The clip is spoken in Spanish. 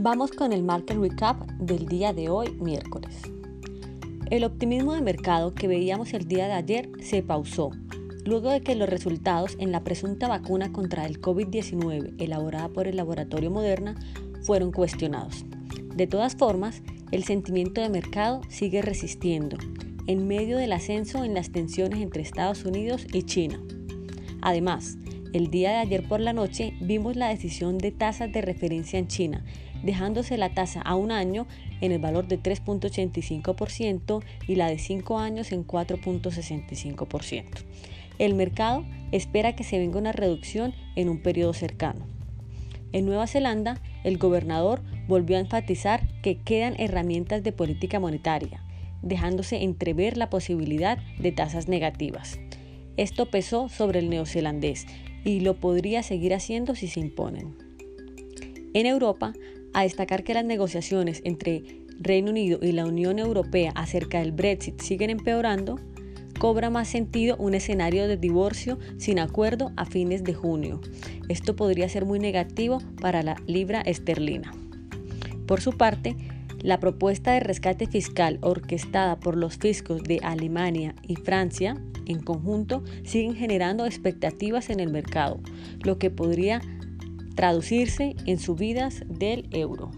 Vamos con el market recap del día de hoy, miércoles. El optimismo de mercado que veíamos el día de ayer se pausó, luego de que los resultados en la presunta vacuna contra el COVID-19 elaborada por el laboratorio Moderna fueron cuestionados. De todas formas, el sentimiento de mercado sigue resistiendo, en medio del ascenso en las tensiones entre Estados Unidos y China. Además, el día de ayer por la noche vimos la decisión de tasas de referencia en China, dejándose la tasa a un año en el valor de 3.85% y la de 5 años en 4.65%. El mercado espera que se venga una reducción en un periodo cercano. En Nueva Zelanda, el gobernador volvió a enfatizar que quedan herramientas de política monetaria, dejándose entrever la posibilidad de tasas negativas. Esto pesó sobre el neozelandés y lo podría seguir haciendo si se imponen. En Europa, a destacar que las negociaciones entre Reino Unido y la Unión Europea acerca del Brexit siguen empeorando, cobra más sentido un escenario de divorcio sin acuerdo a fines de junio. Esto podría ser muy negativo para la libra esterlina. Por su parte, la propuesta de rescate fiscal orquestada por los fiscos de Alemania y Francia en conjunto siguen generando expectativas en el mercado, lo que podría traducirse en subidas del euro.